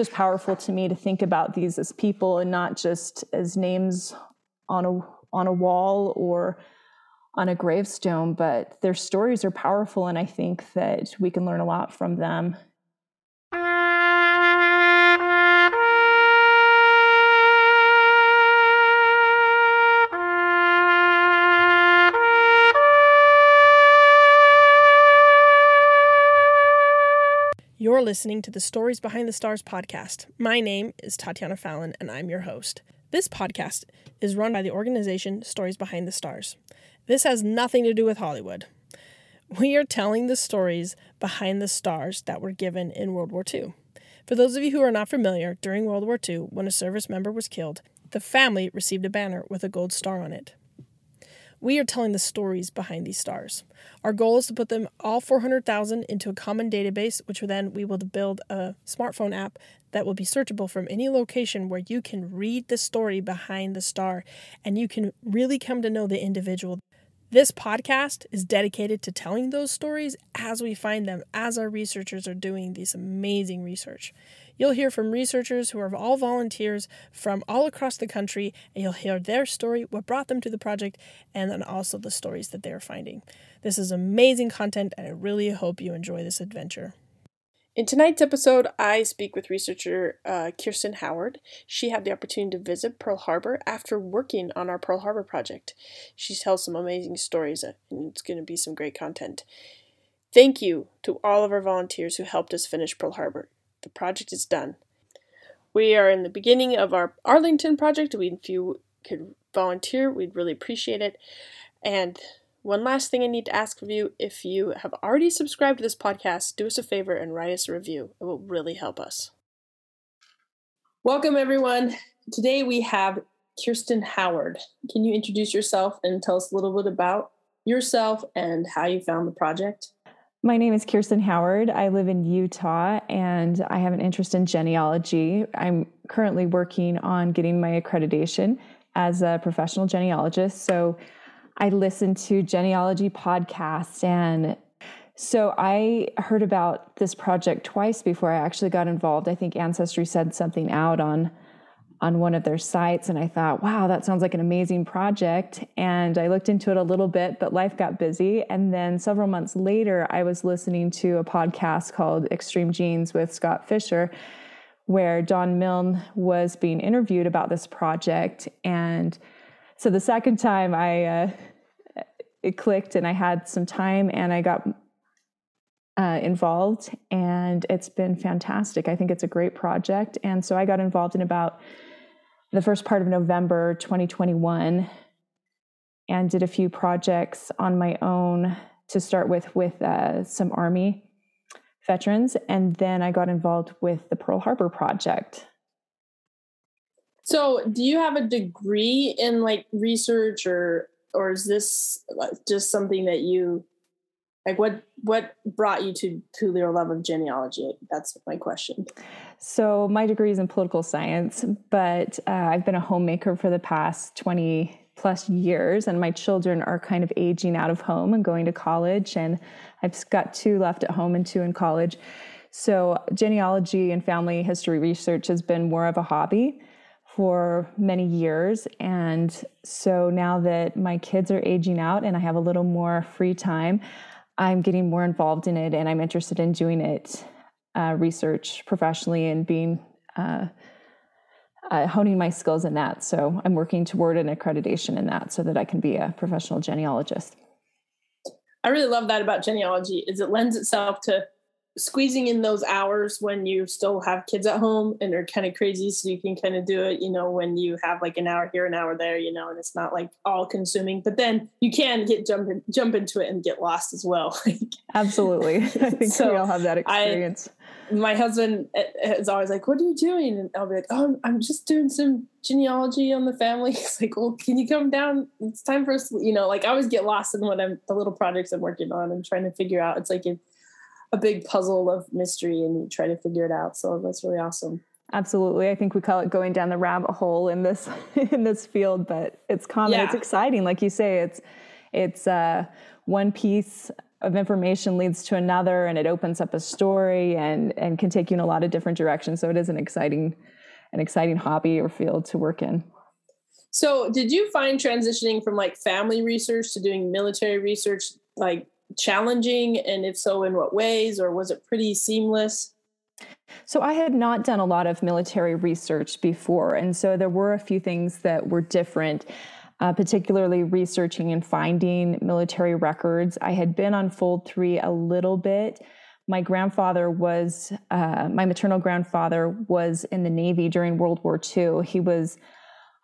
just powerful to me to think about these as people and not just as names on a on a wall or on a gravestone, but their stories are powerful, and I think that we can learn a lot from them. You're listening to the Stories Behind the Stars podcast. My name is Tatiana Fallon, and I'm your host. This podcast is run by the organization Stories Behind the Stars. This has nothing to do with Hollywood. We are telling the stories behind the stars that were given in World War II. For those of you who are not familiar, during World War II, when a service member was killed, the family received a banner with a gold star on it. We are telling the stories behind these stars. Our goal is to put them all 400,000 into a common database, which then we will build a smartphone app that will be searchable from any location where you can read the story behind the star and you can really come to know the individual. This podcast is dedicated to telling those stories as we find them, as our researchers are doing this amazing research. You'll hear from researchers who are all volunteers from all across the country, and you'll hear their story, what brought them to the project, and then also the stories that they're finding. This is amazing content, and I really hope you enjoy this adventure. In tonight's episode, I speak with researcher uh, Kirsten Howard. She had the opportunity to visit Pearl Harbor after working on our Pearl Harbor project. She tells some amazing stories, and it's going to be some great content. Thank you to all of our volunteers who helped us finish Pearl Harbor. The project is done. We are in the beginning of our Arlington project. We, if you could volunteer, we'd really appreciate it. And one last thing I need to ask of you if you have already subscribed to this podcast, do us a favor and write us a review. It will really help us. Welcome, everyone. Today we have Kirsten Howard. Can you introduce yourself and tell us a little bit about yourself and how you found the project? My name is Kirsten Howard. I live in Utah and I have an interest in genealogy. I'm currently working on getting my accreditation as a professional genealogist. So I listen to genealogy podcasts and so I heard about this project twice before I actually got involved. I think Ancestry said something out on on one of their sites and I thought, wow, that sounds like an amazing project. And I looked into it a little bit, but life got busy. And then several months later, I was listening to a podcast called Extreme Genes with Scott Fisher, where Don Milne was being interviewed about this project. And so the second time I, uh, it clicked and I had some time and I got uh, involved and it's been fantastic. I think it's a great project. And so I got involved in about the first part of November 2021 and did a few projects on my own to start with with uh, some Army veterans. And then I got involved with the Pearl Harbor Project. So, do you have a degree in like research or or is this just something that you like what what brought you to to your love of genealogy that's my question so my degree is in political science but uh, i've been a homemaker for the past 20 plus years and my children are kind of aging out of home and going to college and i've got two left at home and two in college so genealogy and family history research has been more of a hobby for many years. And so now that my kids are aging out and I have a little more free time, I'm getting more involved in it and I'm interested in doing it uh, research professionally and being uh, uh, honing my skills in that. So I'm working toward an accreditation in that so that I can be a professional genealogist. I really love that about genealogy is it lends itself to squeezing in those hours when you still have kids at home and they're kind of crazy so you can kind of do it you know when you have like an hour here an hour there you know and it's not like all consuming but then you can get jump in, jump into it and get lost as well absolutely i think so we all have that experience I, my husband eh, eh, is always like what are you doing and i'll be like oh i'm just doing some genealogy on the family He's like well can you come down it's time for us you know like i always get lost in what i'm the little projects i'm working on and trying to figure out it's like if a big puzzle of mystery and you try to figure it out. So that's really awesome. Absolutely. I think we call it going down the rabbit hole in this in this field, but it's common. Yeah. It's exciting. Like you say, it's it's uh, one piece of information leads to another and it opens up a story and and can take you in a lot of different directions. So it is an exciting an exciting hobby or field to work in. So did you find transitioning from like family research to doing military research like challenging? And if so in what ways or was it pretty seamless? So I had not done a lot of military research before, and so there were a few things that were different. Uh, particularly researching and finding military records. I had been on Fold 3 a little bit. My grandfather was, uh, my maternal grandfather was in the Navy during World War II. He was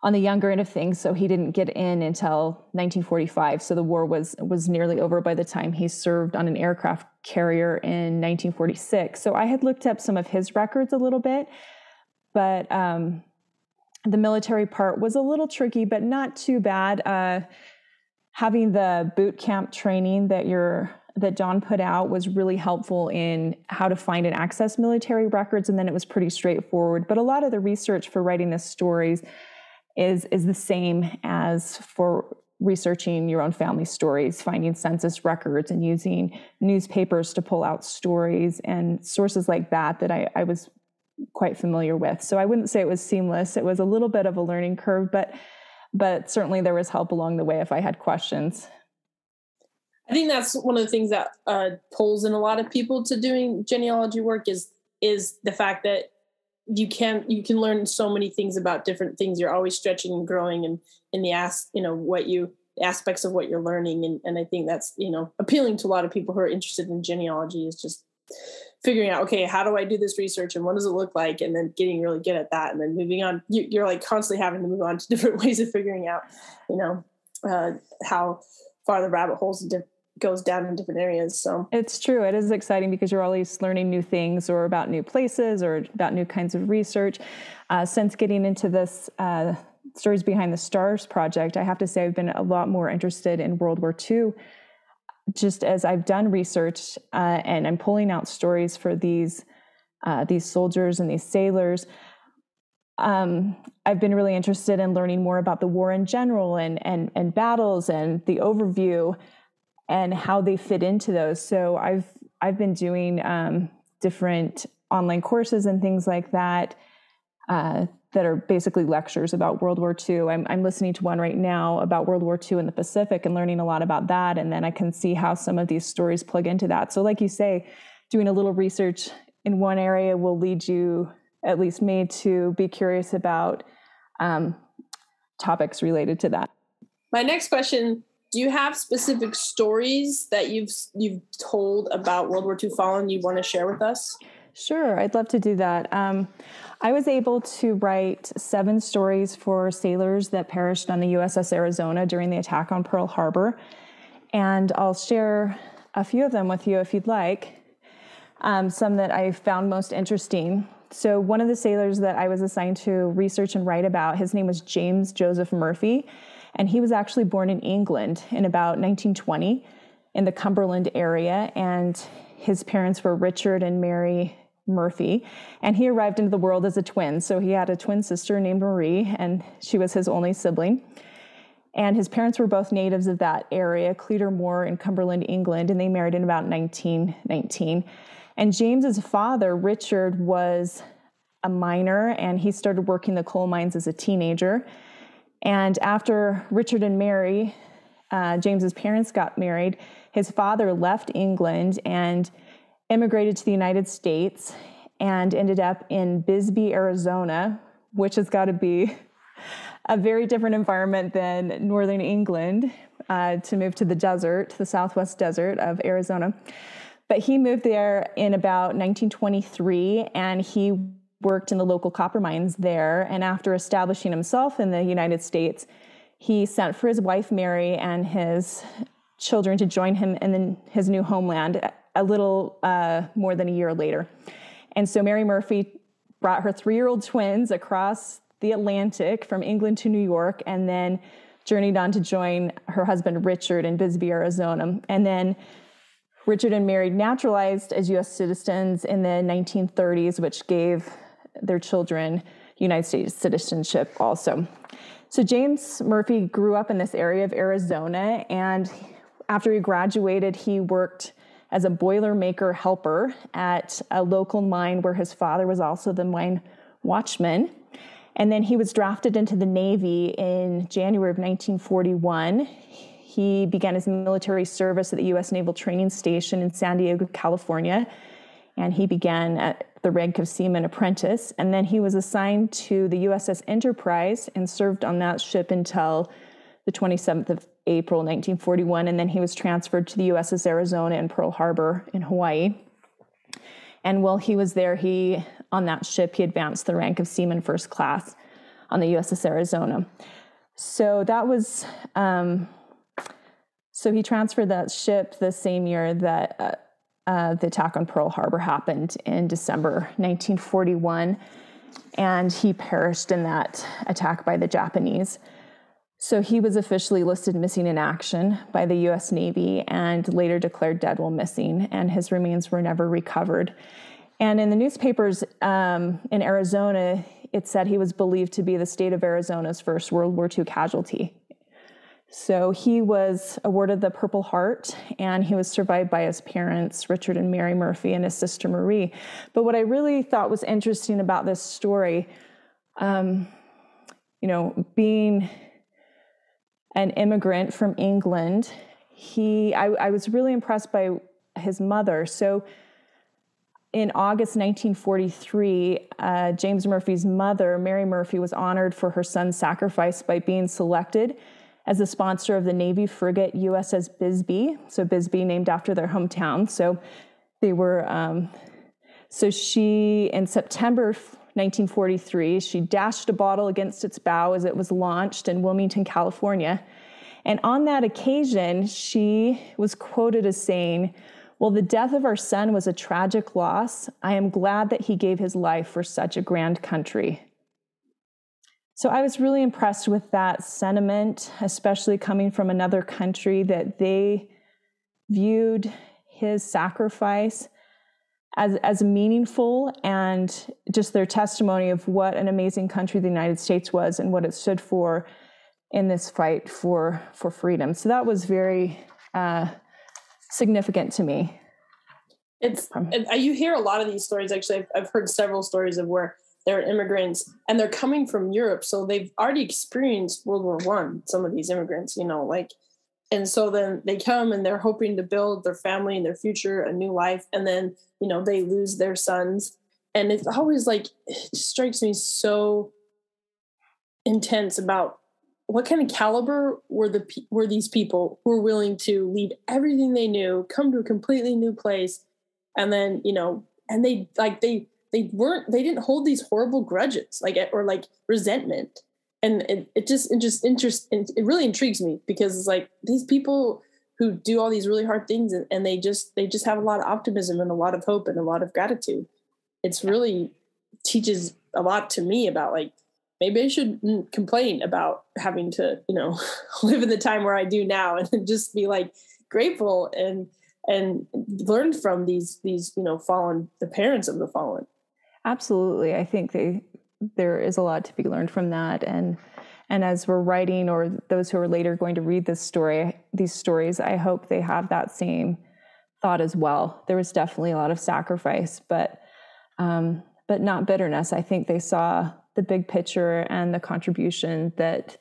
on the younger end of things, so he didn't get in until 1945. So the war was was nearly over by the time he served on an aircraft carrier in 1946. So I had looked up some of his records a little bit, but um, the military part was a little tricky, but not too bad. Uh, having the boot camp training that you're that Don put out was really helpful in how to find and access military records, and then it was pretty straightforward. But a lot of the research for writing the stories is is the same as for researching your own family stories, finding census records and using newspapers to pull out stories and sources like that that I, I was quite familiar with. So I wouldn't say it was seamless. It was a little bit of a learning curve, but but certainly there was help along the way if I had questions. I think that's one of the things that uh, pulls in a lot of people to doing genealogy work is is the fact that you can you can learn so many things about different things you're always stretching and growing and in the ask you know what you aspects of what you're learning and, and i think that's you know appealing to a lot of people who are interested in genealogy is just figuring out okay how do i do this research and what does it look like and then getting really good at that and then moving on you, are like constantly having to move on to different ways of figuring out you know uh, how far the rabbit holes goes down in different areas. So it's true. It is exciting because you're always learning new things or about new places or about new kinds of research. Uh, since getting into this uh, Stories Behind the Stars project, I have to say I've been a lot more interested in World War II. Just as I've done research uh, and I'm pulling out stories for these uh, these soldiers and these sailors, um, I've been really interested in learning more about the war in general and and and battles and the overview and how they fit into those. So I've I've been doing um, different online courses and things like that uh, that are basically lectures about World War II. I'm, I'm listening to one right now about World War II in the Pacific and learning a lot about that. And then I can see how some of these stories plug into that. So, like you say, doing a little research in one area will lead you, at least me, to be curious about um, topics related to that. My next question do you have specific stories that you've you've told about World War II fallen you want to share with us? Sure, I'd love to do that. Um, I was able to write seven stories for sailors that perished on the USS Arizona during the attack on Pearl Harbor, and I'll share a few of them with you if you'd like. Um, some that I found most interesting. So, one of the sailors that I was assigned to research and write about, his name was James Joseph Murphy and he was actually born in England in about 1920 in the Cumberland area. And his parents were Richard and Mary Murphy. And he arrived into the world as a twin. So he had a twin sister named Marie, and she was his only sibling. And his parents were both natives of that area, Cleator in Cumberland, England, and they married in about 1919. And James's father, Richard, was a miner and he started working the coal mines as a teenager. And after Richard and Mary, uh, James's parents got married, his father left England and immigrated to the United States and ended up in Bisbee, Arizona, which has got to be a very different environment than northern England uh, to move to the desert, the southwest desert of Arizona. But he moved there in about 1923 and he worked in the local copper mines there. And after establishing himself in the United States, he sent for his wife Mary and his children to join him in his new homeland a little uh, more than a year later. And so Mary Murphy brought her three year old twins across the Atlantic from England to New York and then journeyed on to join her husband Richard in Bisbee, Arizona. And then Richard and Mary naturalized as US citizens in the 1930s, which gave their children United States citizenship also. So James Murphy grew up in this area of Arizona, and after he graduated, he worked as a boilermaker helper at a local mine where his father was also the mine watchman. And then he was drafted into the Navy in January of 1941. He began his military service at the U.S. Naval Training Station in San Diego, California. And he began at the rank of seaman apprentice. And then he was assigned to the USS Enterprise and served on that ship until the 27th of April 1941. And then he was transferred to the USS Arizona in Pearl Harbor in Hawaii. And while he was there, he on that ship he advanced the rank of seaman first class on the USS Arizona. So that was um, so he transferred that ship the same year that uh, uh, the attack on Pearl Harbor happened in December 1941, and he perished in that attack by the Japanese. So he was officially listed missing in action by the US Navy and later declared dead while missing, and his remains were never recovered. And in the newspapers um, in Arizona, it said he was believed to be the state of Arizona's first World War II casualty. So he was awarded the Purple Heart and he was survived by his parents, Richard and Mary Murphy, and his sister Marie. But what I really thought was interesting about this story, um, you know, being an immigrant from England, he, I, I was really impressed by his mother. So in August 1943, uh, James Murphy's mother, Mary Murphy, was honored for her son's sacrifice by being selected as the sponsor of the Navy frigate USS Bisbee. So Bisbee named after their hometown. So they were. Um, so she, in September 1943, she dashed a bottle against its bow as it was launched in Wilmington, California. And on that occasion, she was quoted as saying, Well, the death of our son was a tragic loss. I am glad that he gave his life for such a grand country. So I was really impressed with that sentiment, especially coming from another country that they viewed his sacrifice as, as meaningful and just their testimony of what an amazing country the United States was and what it stood for in this fight for, for freedom. So that was very uh, significant to me. It's you hear a lot of these stories. Actually, I've, I've heard several stories of where they're immigrants and they're coming from Europe, so they've already experienced World War One. Some of these immigrants, you know, like, and so then they come and they're hoping to build their family and their future, a new life, and then you know they lose their sons, and it's always like it strikes me so intense about what kind of caliber were the were these people who were willing to leave everything they knew, come to a completely new place, and then you know, and they like they they weren't they didn't hold these horrible grudges like or like resentment and it, it just it just interest it really intrigues me because it's like these people who do all these really hard things and, and they just they just have a lot of optimism and a lot of hope and a lot of gratitude. It's really teaches a lot to me about like maybe i shouldn't complain about having to you know live in the time where i do now and just be like grateful and and learn from these these you know fallen the parents of the fallen. Absolutely. I think they there is a lot to be learned from that. And and as we're writing or those who are later going to read this story these stories i hope they have that same thought as well. There was definitely a lot of sacrifice but um, but not bitterness. I think they saw the big picture and the contribution that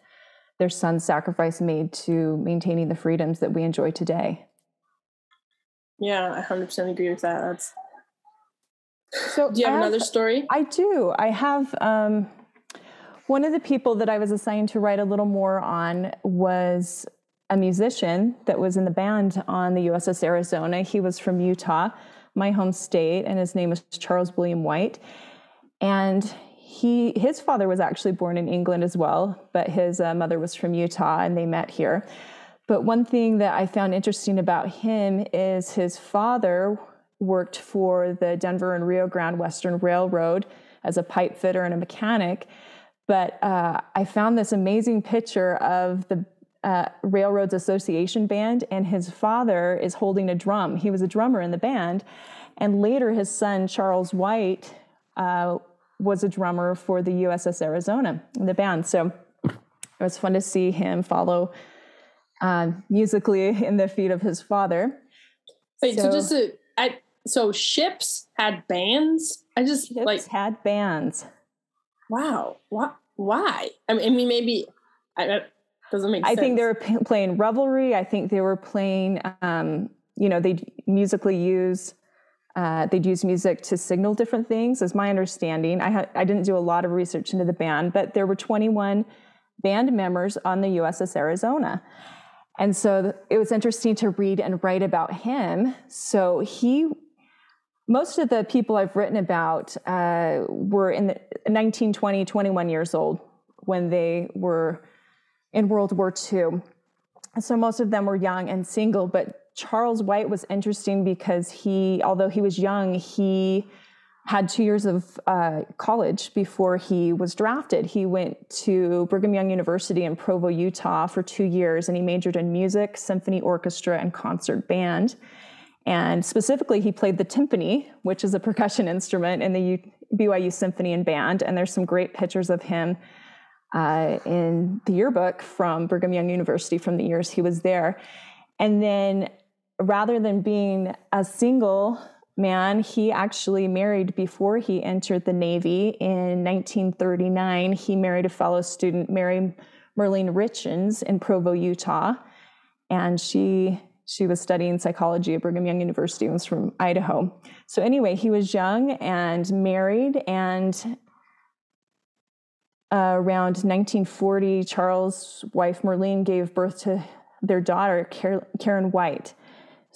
their son's sacrifice made to maintaining the freedoms that we enjoy today. Yeah i 100% agree with that. That's so do you have, have another story? I do. I have um, one of the people that I was assigned to write a little more on was a musician that was in the band on the USS Arizona. He was from Utah, my home state, and his name was Charles William White. And he his father was actually born in England as well, but his uh, mother was from Utah, and they met here. But one thing that I found interesting about him is his father worked for the Denver and Rio Grande Western Railroad as a pipe fitter and a mechanic. But uh, I found this amazing picture of the uh, Railroads Association band, and his father is holding a drum. He was a drummer in the band. And later, his son, Charles White, uh, was a drummer for the USS Arizona in the band. So it was fun to see him follow uh, musically in the feet of his father. Wait, so, so just I, so ships had bands. I just ships like had bands. Wow. Why? Why? I mean, I mean maybe I, doesn't make. Sense. I sense. think they were p- playing reveille. I think they were playing. Um, you know, they musically use. Uh, they'd use music to signal different things, is my understanding. I ha- I didn't do a lot of research into the band, but there were 21 band members on the USS Arizona. And so it was interesting to read and write about him. So he, most of the people I've written about uh, were in the 19, 20, 21 years old when they were in World War II. So most of them were young and single, but Charles White was interesting because he, although he was young, he had two years of uh, college before he was drafted. He went to Brigham Young University in Provo, Utah for two years, and he majored in music, symphony orchestra, and concert band. And specifically, he played the timpani, which is a percussion instrument in the U- BYU Symphony and Band. And there's some great pictures of him uh, in the yearbook from Brigham Young University from the years he was there. And then rather than being a single man, he actually married before he entered the Navy in 1939. He married a fellow student, Mary Merlene Richens, in Provo, Utah. And she she was studying psychology at Brigham Young University and was from Idaho. So anyway, he was young and married and uh, around 1940, Charles' wife Merlene gave birth to their daughter, Karen White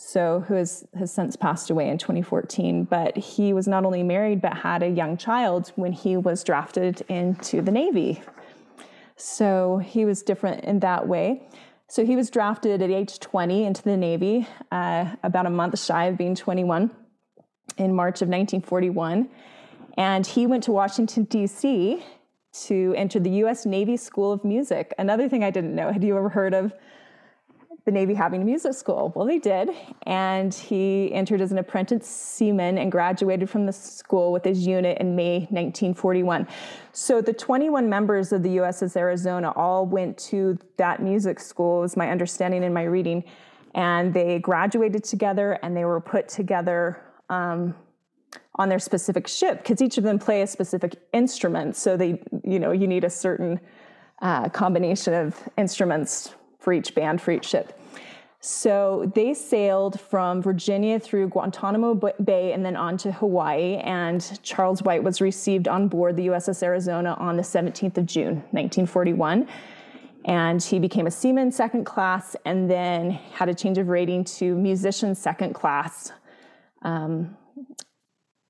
so who has, has since passed away in 2014. But he was not only married, but had a young child when he was drafted into the Navy. So he was different in that way. So he was drafted at age 20 into the Navy, uh, about a month shy of being 21 in March of 1941. And he went to Washington, D.C. to enter the U.S. Navy School of Music. Another thing I didn't know had you ever heard of the Navy having a music school. Well, they did. And he entered as an apprentice seaman and graduated from the school with his unit in May 1941. So the 21 members of the USS Arizona all went to that music school, is my understanding in my reading. And they graduated together and they were put together um, on their specific ship because each of them play a specific instrument. So they, you know, you need a certain uh, combination of instruments for each band, for each ship. So they sailed from Virginia through Guantanamo Bay and then on to Hawaii. And Charles White was received on board the USS Arizona on the 17th of June, 1941. And he became a seaman second class and then had a change of rating to musician second class um,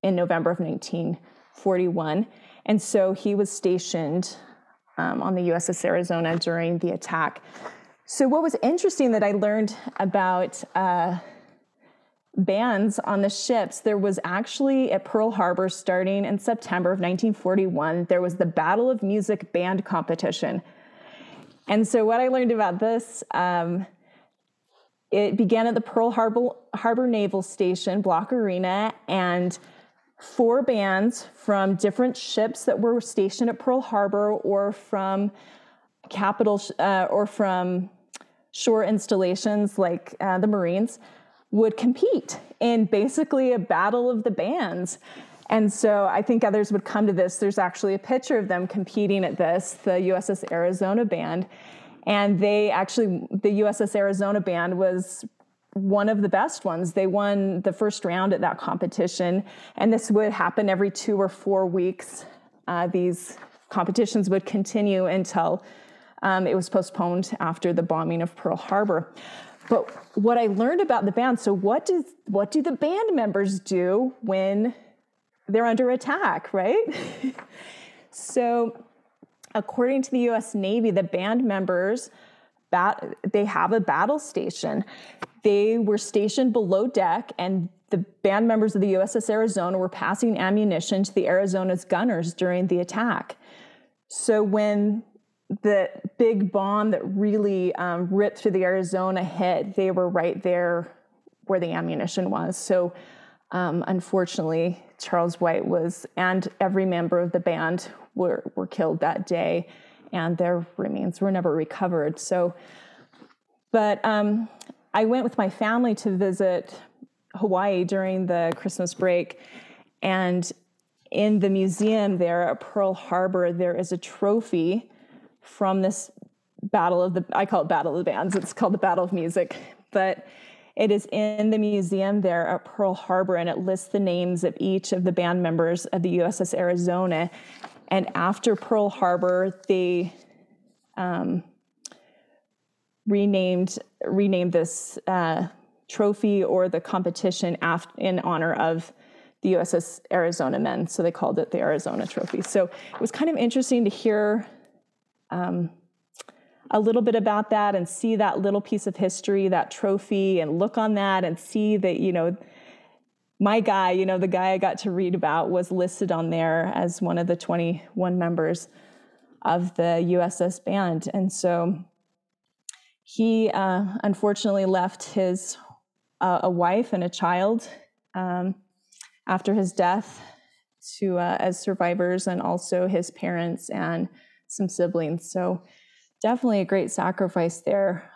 in November of 1941. And so he was stationed um, on the USS Arizona during the attack. So, what was interesting that I learned about uh, bands on the ships, there was actually at Pearl Harbor starting in September of 1941, there was the Battle of Music Band Competition. And so, what I learned about this, um, it began at the Pearl Harbor, Harbor Naval Station, Bloch Arena, and four bands from different ships that were stationed at Pearl Harbor or from capital uh, or from shore installations like uh, the Marines would compete in basically a battle of the bands. And so I think others would come to this. There's actually a picture of them competing at this, the USS Arizona band. And they actually, the USS Arizona band was one of the best ones. They won the first round at that competition. And this would happen every two or four weeks. Uh, these competitions would continue until um, it was postponed after the bombing of Pearl Harbor. But what I learned about the band, so what does what do the band members do when they're under attack, right? so according to the US Navy, the band members bat, they have a battle station. They were stationed below deck and the band members of the USS Arizona were passing ammunition to the Arizona's gunners during the attack. So when the big bomb that really um, ripped through the Arizona hit, they were right there where the ammunition was. So, um, unfortunately, Charles White was, and every member of the band were, were killed that day, and their remains were never recovered. So, but um, I went with my family to visit Hawaii during the Christmas break. And in the museum there at Pearl Harbor, there is a trophy from this battle of the, I call it Battle of the Bands, it's called the Battle of Music. But it is in the museum there at Pearl Harbor, and it lists the names of each of the band members of the USS Arizona. And after Pearl Harbor, they um, renamed renamed this uh, trophy or the competition in honor of the USS Arizona men. So they called it the Arizona Trophy. So it was kind of interesting to hear um, a little bit about that and see that little piece of history, that trophy, and look on that and see that, you know, my guy, you know, the guy I got to read about was listed on there as one of the 21 members of the USS band. And so he uh, unfortunately left his uh, a wife and a child um, after his death to uh, as survivors and also his parents and some siblings so definitely a great sacrifice there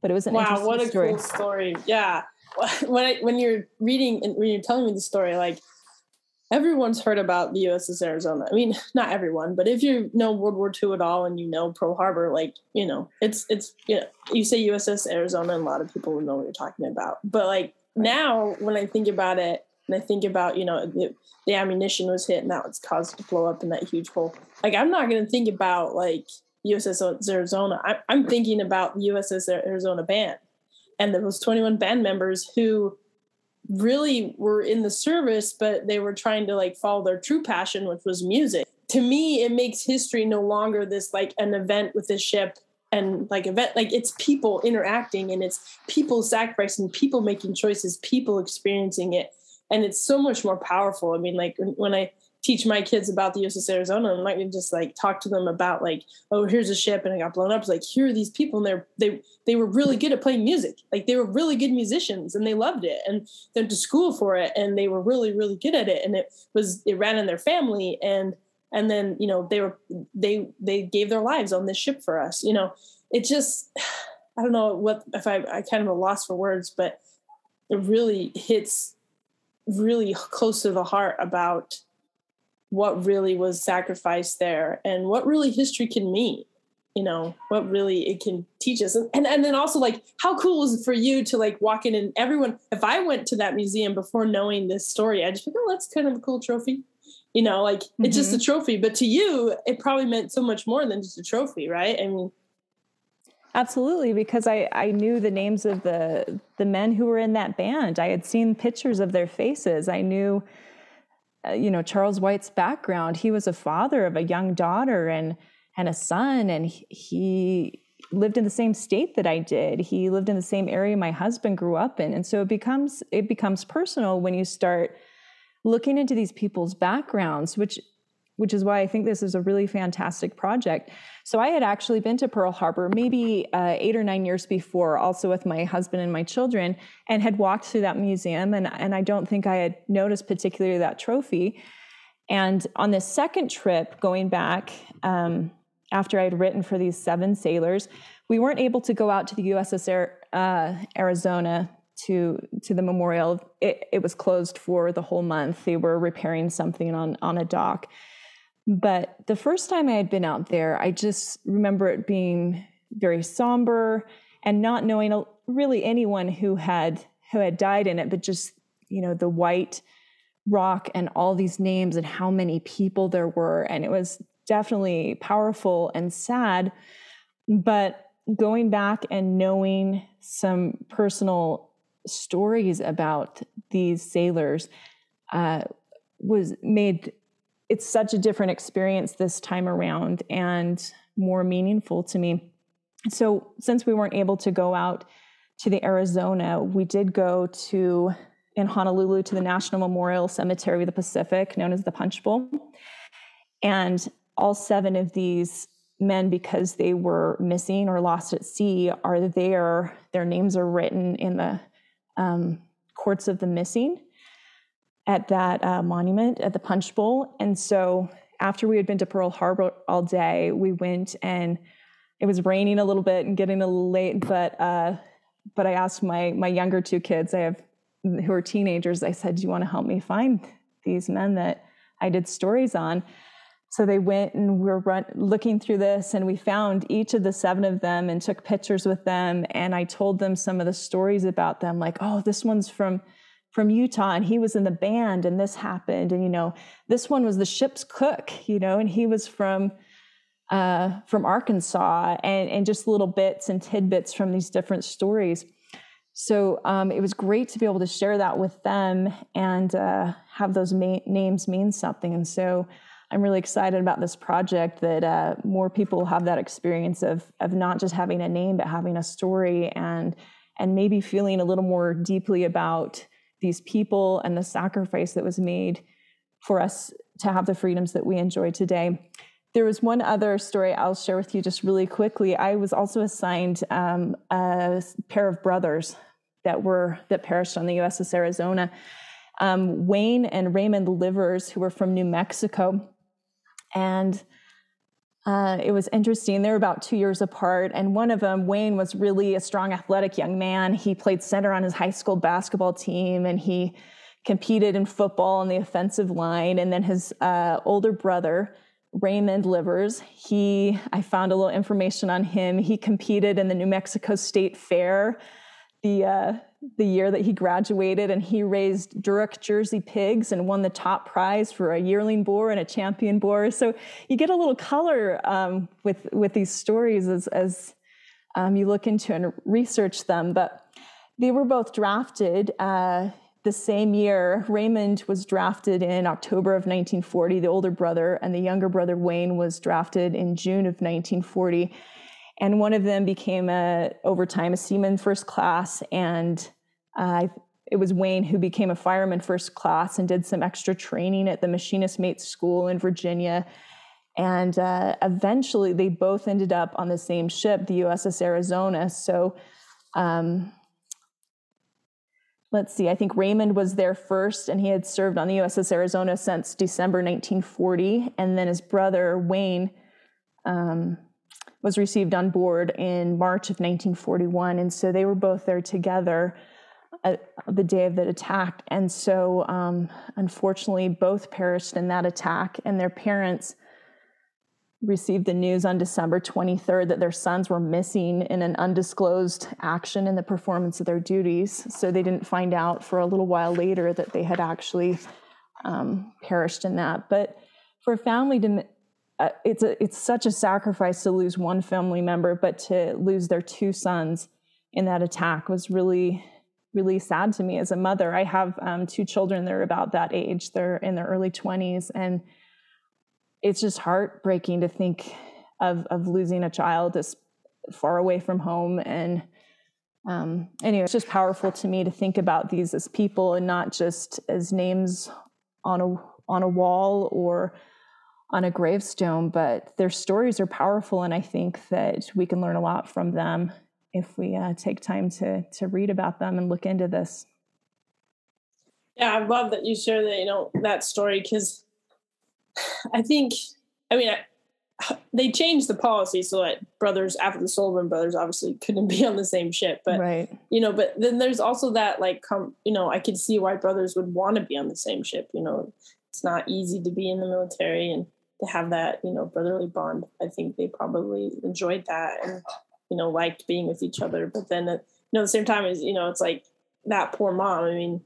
but it was an wow what a story. cool story yeah when I, when you're reading and when you're telling me the story like everyone's heard about the USS Arizona. I mean, not everyone, but if you know World War II at all and you know Pearl Harbor, like you know, it's it's you know, you say USS Arizona, and a lot of people will know what you're talking about. But like now, when I think about it, and I think about you know the, the ammunition was hit and that was caused to blow up in that huge hole. Like I'm not going to think about like USS Arizona. I, I'm thinking about the USS Arizona band and those 21 band members who really were in the service, but they were trying to like follow their true passion, which was music. To me, it makes history no longer this like an event with a ship and like event like it's people interacting and it's people sacrificing people making choices people experiencing it and it's so much more powerful i mean like when i teach my kids about the USS Arizona. I'm not gonna just like talk to them about like, oh, here's a ship and it got blown up. It's like here are these people and they're they they were really good at playing music. Like they were really good musicians and they loved it and they went to school for it and they were really really good at it and it was it ran in their family and and then you know they were they they gave their lives on this ship for us. You know, it just I don't know what if I I kind of a loss for words, but it really hits really close to the heart about what really was sacrificed there and what really history can mean you know what really it can teach us and, and and then also like how cool was it for you to like walk in and everyone if i went to that museum before knowing this story i just think oh that's kind of a cool trophy you know like mm-hmm. it's just a mm-hmm. trophy but to you it probably meant so much more than just a trophy right i mean absolutely because i i knew the names of the the men who were in that band i had seen pictures of their faces i knew uh, you know Charles White's background. He was a father of a young daughter and and a son, and he, he lived in the same state that I did. He lived in the same area my husband grew up in, and so it becomes it becomes personal when you start looking into these people's backgrounds, which which is why I think this is a really fantastic project. So I had actually been to Pearl Harbor maybe uh, eight or nine years before, also with my husband and my children, and had walked through that museum. And, and I don't think I had noticed particularly that trophy. And on this second trip, going back um, after I had written for these seven sailors, we weren't able to go out to the USS uh, Arizona to to the memorial. It, it was closed for the whole month. They were repairing something on on a dock. But the first time I had been out there, I just remember it being very somber and not knowing really anyone who had who had died in it, but just you know the white rock and all these names and how many people there were, and it was definitely powerful and sad. But going back and knowing some personal stories about these sailors uh, was made it's such a different experience this time around and more meaningful to me. So, since we weren't able to go out to the Arizona, we did go to in Honolulu to the National Memorial Cemetery of the Pacific, known as the Punch Bowl. And all seven of these men, because they were missing or lost at sea, are there. Their names are written in the um, courts of the missing at that uh, monument at the Punch Bowl. And so after we had been to Pearl Harbor all day, we went and it was raining a little bit and getting a little late, but uh, but I asked my my younger two kids, I have who are teenagers, I said, Do you want to help me find these men that I did stories on? So they went and we were run, looking through this, and we found each of the seven of them and took pictures with them. And I told them some of the stories about them, like, oh, this one's from from Utah, and he was in the band, and this happened, and you know, this one was the ship's cook, you know, and he was from uh, from Arkansas, and and just little bits and tidbits from these different stories. So um, it was great to be able to share that with them and uh, have those ma- names mean something. And so I'm really excited about this project that uh, more people have that experience of of not just having a name but having a story and and maybe feeling a little more deeply about these people and the sacrifice that was made for us to have the freedoms that we enjoy today. There was one other story I'll share with you just really quickly. I was also assigned um, a pair of brothers that were that perished on the USS Arizona. Um, Wayne and Raymond Livers, who were from New Mexico. And uh, it was interesting. They're about two years apart. And one of them, Wayne, was really a strong, athletic young man. He played center on his high school basketball team and he competed in football on the offensive line. And then his uh, older brother, Raymond Livers, he, I found a little information on him. He competed in the New Mexico State Fair the uh, the year that he graduated, and he raised Duroc Jersey pigs and won the top prize for a yearling boar and a champion boar. So you get a little color um, with with these stories as as um, you look into and research them. But they were both drafted. Uh, the same year, Raymond was drafted in October of 1940, the older brother, and the younger brother, Wayne, was drafted in June of 1940 and one of them became a over time a seaman first class. And uh, it was wayne who became a fireman first class and did some extra training at the machinist mate school in virginia. And uh, eventually they both ended up on the same ship the uss arizona. So um, let's see. I think raymond was there first and he had served on the uss arizona since december 1940 and then his brother wayne um, was received on board in March of 1941. And so they were both there together the day of the attack. And so, um, unfortunately, both perished in that attack, and their parents received the news on December 23rd that their sons were missing in an undisclosed action in the performance of their duties. So they didn't find out for a little while later that they had actually um, perished in that. But for a family to uh, it's a, it's such a sacrifice to lose one family member, but to lose their two sons in that attack was really really sad to me as a mother. I have um, two children that are about that age; they're in their early twenties, and it's just heartbreaking to think of of losing a child as far away from home and. Um, anyway, it's just powerful to me to think about these as people and not just as names on a on a wall or on a gravestone, but their stories are powerful, and I think that we can learn a lot from them if we uh, take time to to read about them and look into this. Yeah, I love that you share that you know that story because I think I mean I, they changed the policy so that brothers after the Sullivan brothers obviously couldn't be on the same ship, but right. you know, but then there's also that like come you know I could see why brothers would want to be on the same ship. You know, it's not easy to be in the military and to have that you know brotherly bond i think they probably enjoyed that and you know liked being with each other. But then at you know the same time is you know it's like that poor mom i mean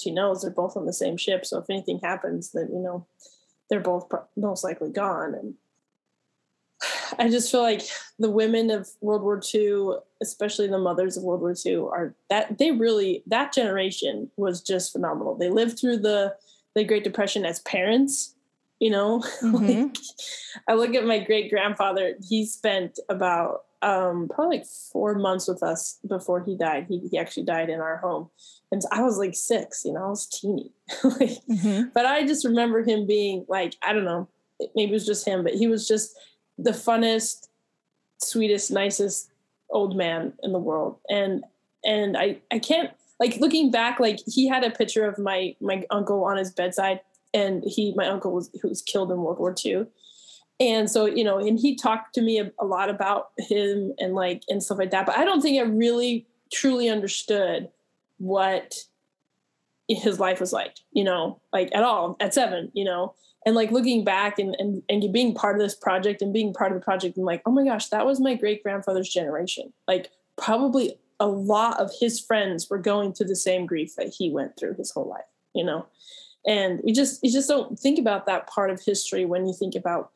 she knows they're both on the same ship. So if anything happens then you know they're both most likely gone. And i just feel like the women of world war ii especially the mothers of world war ii are that they really that generation was just phenomenal. They lived through the the great depression as parents you know mm-hmm. like i look at my great grandfather he spent about um, probably like four months with us before he died. He, he actually died in our home. And i was like six you know i was teeny. Like, mm-hmm. but i just remember him being like i don't know maybe it was just him but he was just the funnest sweetest nicest old man in the world. And and i i can't like looking back like he had a picture of my my uncle on his bedside and he my uncle was who was killed in world war ii and so you know and he talked to me a, a, lot about him and like and stuff like that but i don't think i really truly understood what his life was like, you know, like at all at seven, you know, and like looking back and, and, and being part of this project and being part of the project and like, oh my gosh, that was my great grandfather's generation. Like probably a lot of his friends were going through the same grief that he went through his whole life, you know? And we just, you just don't think about that part of history when you think about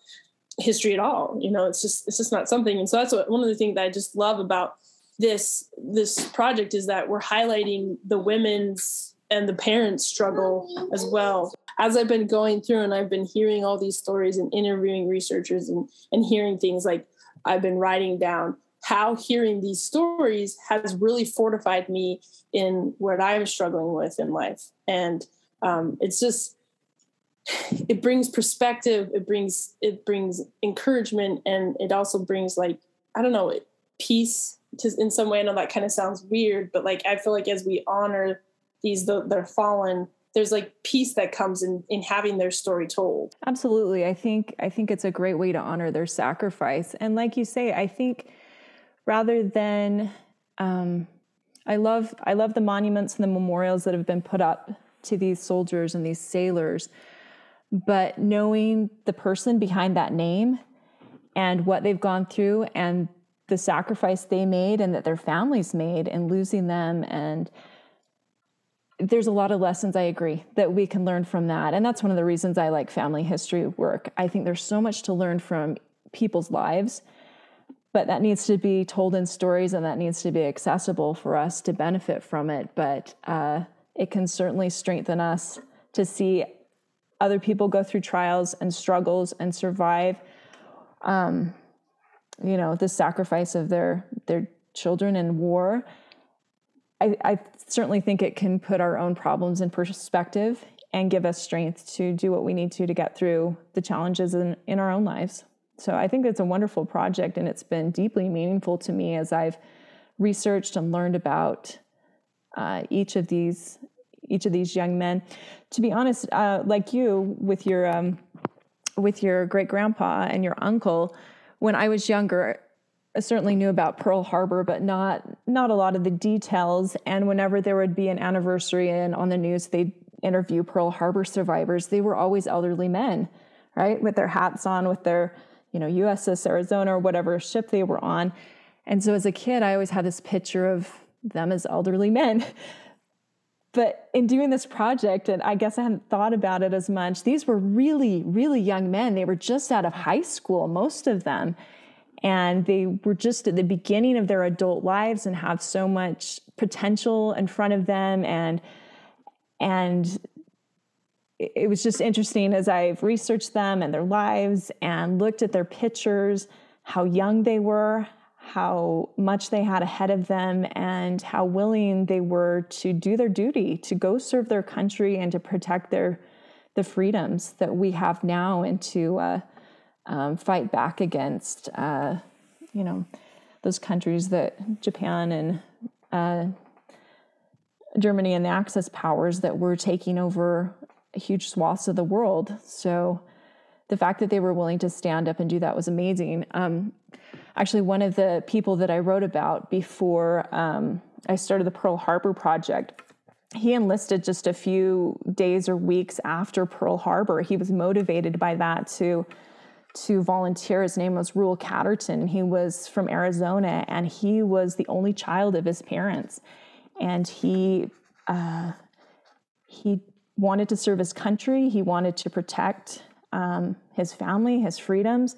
history at all. You know, it's just, it's just not something. And so that's what, one of the things that I just love about this, this project is that we're highlighting the women's and the parents struggle as well. As I've been going through and I've been hearing all these stories and interviewing researchers and, and hearing things like I've been writing down how hearing these stories has really fortified me in what I'm struggling with in life. And um, it's just, it brings perspective, it brings, it brings encouragement, and it also brings like, I don't know, peace to, in some way. I know that kind of sounds weird, but like, I feel like as we honor these, the, fallen, there's like peace that comes in in having their story told. Absolutely. I think i think it's a great way to honor their sacrifice. And like you say i think rather than um, I love I love the monuments and the memorials that have been put up to these soldiers and these sailors, but knowing the person behind that name and what they've gone through and the sacrifice they made and that their families made and losing them and there's a lot of lessons I agree that we can learn from that. And that's one of the reasons I like family history work. I think there's so much to learn from people's lives but that needs to be told in stories and that needs to be accessible for us to benefit from it but uh, it can certainly strengthen us to see other people go through trials and struggles and survive um, you know the sacrifice of their their children in war. I, I certainly think it can put our own problems in perspective and give us strength to do what we need to to get through the challenges in, in our own lives. So I think it's a wonderful project, and it's been deeply meaningful to me as I've researched and learned about uh, each of these each of these young men. To be honest, uh, like you with your um, with your great grandpa and your uncle, when I was younger, I certainly knew about Pearl Harbor, but not not a lot of the details. And whenever there would be an anniversary and on the news they'd interview Pearl Harbor survivors, they were always elderly men, right, with their hats on, with their you know, USS Arizona or whatever ship they were on. And so as a kid, I always had this picture of them as elderly men. But in doing this project, and I guess I hadn't thought about it as much, these were really, really young men. They were just out of high school, most of them. And they were just at the beginning of their adult lives and have so much potential in front of them. And and it was just interesting as I've researched them and their lives and looked at their pictures, how young they were, how much they had ahead of them, and how willing they were to do their duty, to go serve their country and to protect their the freedoms that we have now, and to uh, um, fight back against, uh, you know, those countries that Japan and uh, Germany and the Axis powers that were taking over huge swaths of the world. So the fact that they were willing to stand up and do that was amazing. Um, actually, one of the people that I wrote about before um, I started the Pearl Harbor Project, he enlisted just a few days or weeks after Pearl Harbor. He was motivated by that to to volunteer. His name was Rule Catterton. He was from Arizona, and he was the only child of his parents. And he uh, he wanted to serve his country. He wanted to protect um, his family, his freedoms,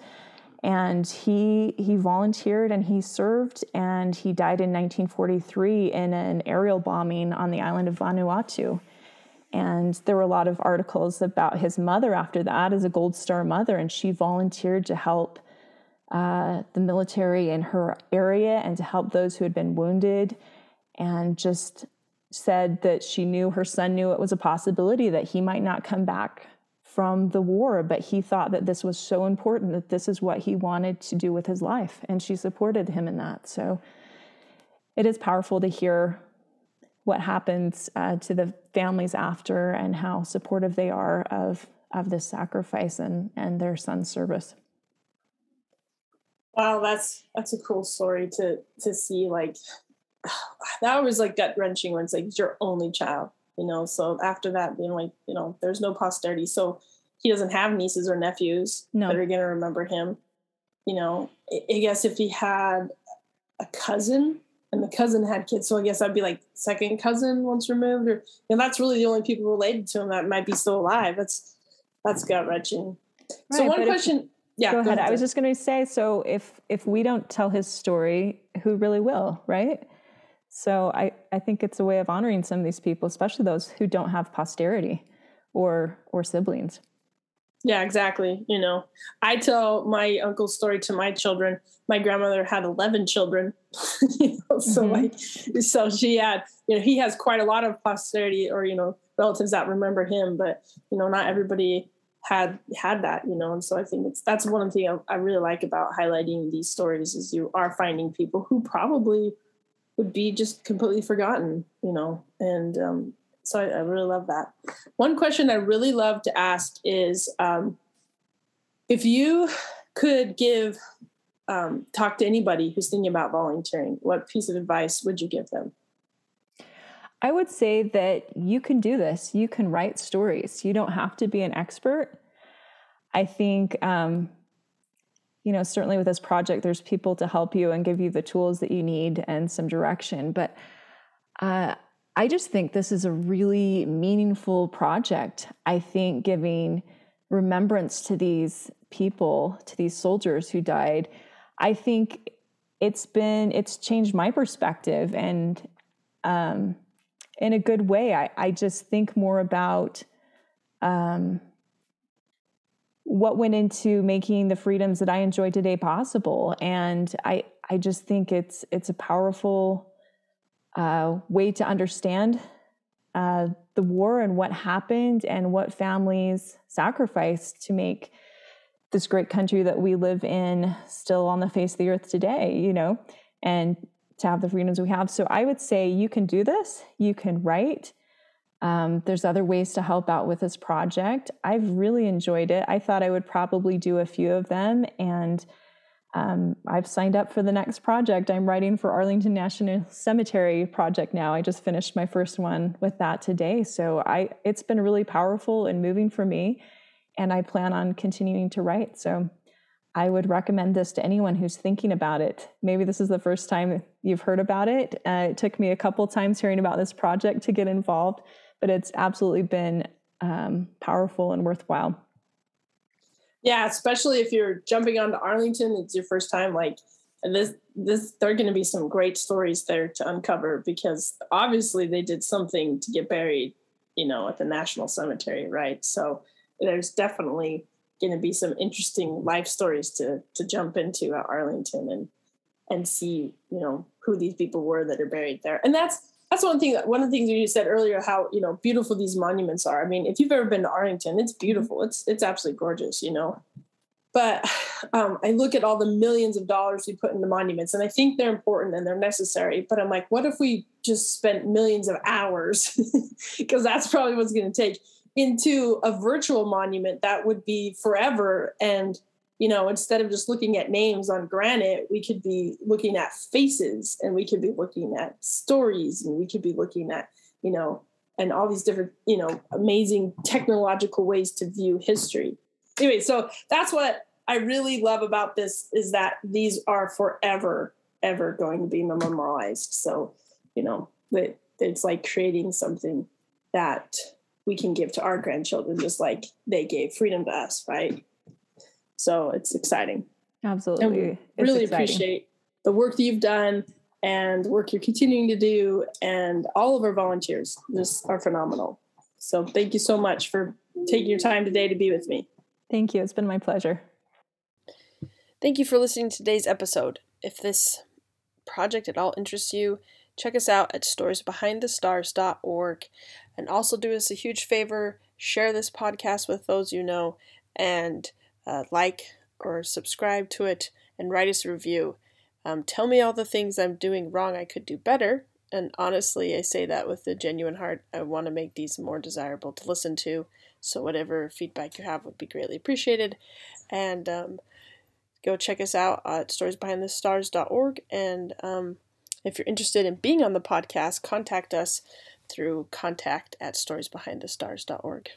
and he he volunteered and he served. And he died in 1943 in an aerial bombing on the island of Vanuatu. And there were a lot of articles about his mother after that as a Gold Star mother, and she volunteered to help uh, the military in her area and to help those who had been wounded, and just said that she knew her son knew it was a possibility that he might not come back from the war, but he thought that this was so important that this is what he wanted to do with his life. And she supported him in that. So it is powerful to hear what happens uh, to the families after and how supportive they are of, of this sacrifice and, and their son's service. Wow, that's that's a cool story to to see like that was like gut wrenching when it's like your only child, you know. So after that, being like, you know, there's no posterity, so he doesn't have nieces or nephews no. that are gonna remember him. You know, I guess if he had a cousin and the cousin had kids, so I guess I'd be like second cousin once removed, or and that's really the only people related to him that might be still alive. That's that's gut wrenching. Right, so one question. If, yeah, go, go ahead. ahead. I was just going to say, so if if we don't tell his story, who really will, right? So I, I think it's a way of honoring some of these people, especially those who don't have posterity or or siblings. Yeah, exactly. You know, I tell my uncle's story to my children. My grandmother had 11 children. you know, so mm-hmm. like so she had, you know, he has quite a lot of posterity or, you know, relatives that remember him, but you know, not everybody had had that, you know. And so I think it's that's one thing I, I really like about highlighting these stories is you are finding people who probably would be just completely forgotten, you know. And um, so I, I, really love that. One question I really love to ask is um, if you could give um, talk to anybody who's thinking about volunteering, what piece of advice would you give them? I would say that you can do this. You can write stories. You don't have to be an expert. I think um, you know, certainly with this project, there's people to help you and give you the tools that you need and some direction. But uh, I just think this is a really meaningful project. I think giving remembrance to these people, to these soldiers who died, I think it's been, it's changed my perspective and um, in a good way. I, I just think more about, um, what went into making the freedoms that I enjoy today possible. And I, I just think it's it's a powerful uh, way to understand uh, the war and what happened and what families sacrificed to make this great country that we live in still on the face of the earth today. You know, and to have the freedoms we have. So I would say you can do this. You can write. Um, there's other ways to help out with this project. I've really enjoyed it. I thought I would probably do a few of them, and um, I've signed up for the next project. I'm writing for Arlington National Cemetery project now. I just finished my first one with that today, so I it's been really powerful and moving for me, and I plan on continuing to write. So. I would recommend this to anyone who's thinking about it. Maybe this is the first time you've heard about it. Uh, it took me a couple times hearing about this project to get involved, but it's absolutely been um, powerful and worthwhile. Yeah, especially if you're jumping onto Arlington, it's your first time. Like this, this, there are going to be some great stories there to uncover because obviously they did something to get buried, you know, at the National Cemetery, right? So there's definitely going to be some interesting life stories to to jump into at Arlington and and see, you know, who these people were that are buried there. And that's that's one thing one of the things you said earlier how you know beautiful these monuments are. I mean if you've ever been to arlington it's beautiful. It's it's absolutely gorgeous you know. But um, i look at all the millions of dollars we put into monuments and i think they're important and they're necessary but i'm like what if we just spent millions of hours because that's probably what's going to take into a virtual monument that would be forever and you know, instead of just looking at names on granite, we could be looking at faces and we could be looking at stories and we could be looking at, you know, and all these different, you know, amazing technological ways to view history. Anyway, so that's what I really love about this is that these are forever, ever going to be memorialized. So, you know, it's like creating something that we can give to our grandchildren, just like they gave freedom to us, right? So it's exciting. Absolutely. really exciting. appreciate the work that you've done and work you're continuing to do. And all of our volunteers just are phenomenal. So thank you so much for taking your time today to be with me. Thank you. It's been my pleasure. Thank you for listening to today's episode. If this project at all interests you, check us out at storiesbehindthestars.org and also do us a huge favor share this podcast with those you know and uh, like or subscribe to it and write us a review. Um, tell me all the things I'm doing wrong I could do better. And honestly, I say that with a genuine heart. I want to make these more desirable to listen to. So, whatever feedback you have would be greatly appreciated. And um, go check us out at storiesbehindthestars.org and um, If you're interested in being on the podcast, contact us through contact at storiesbehindthestars.org.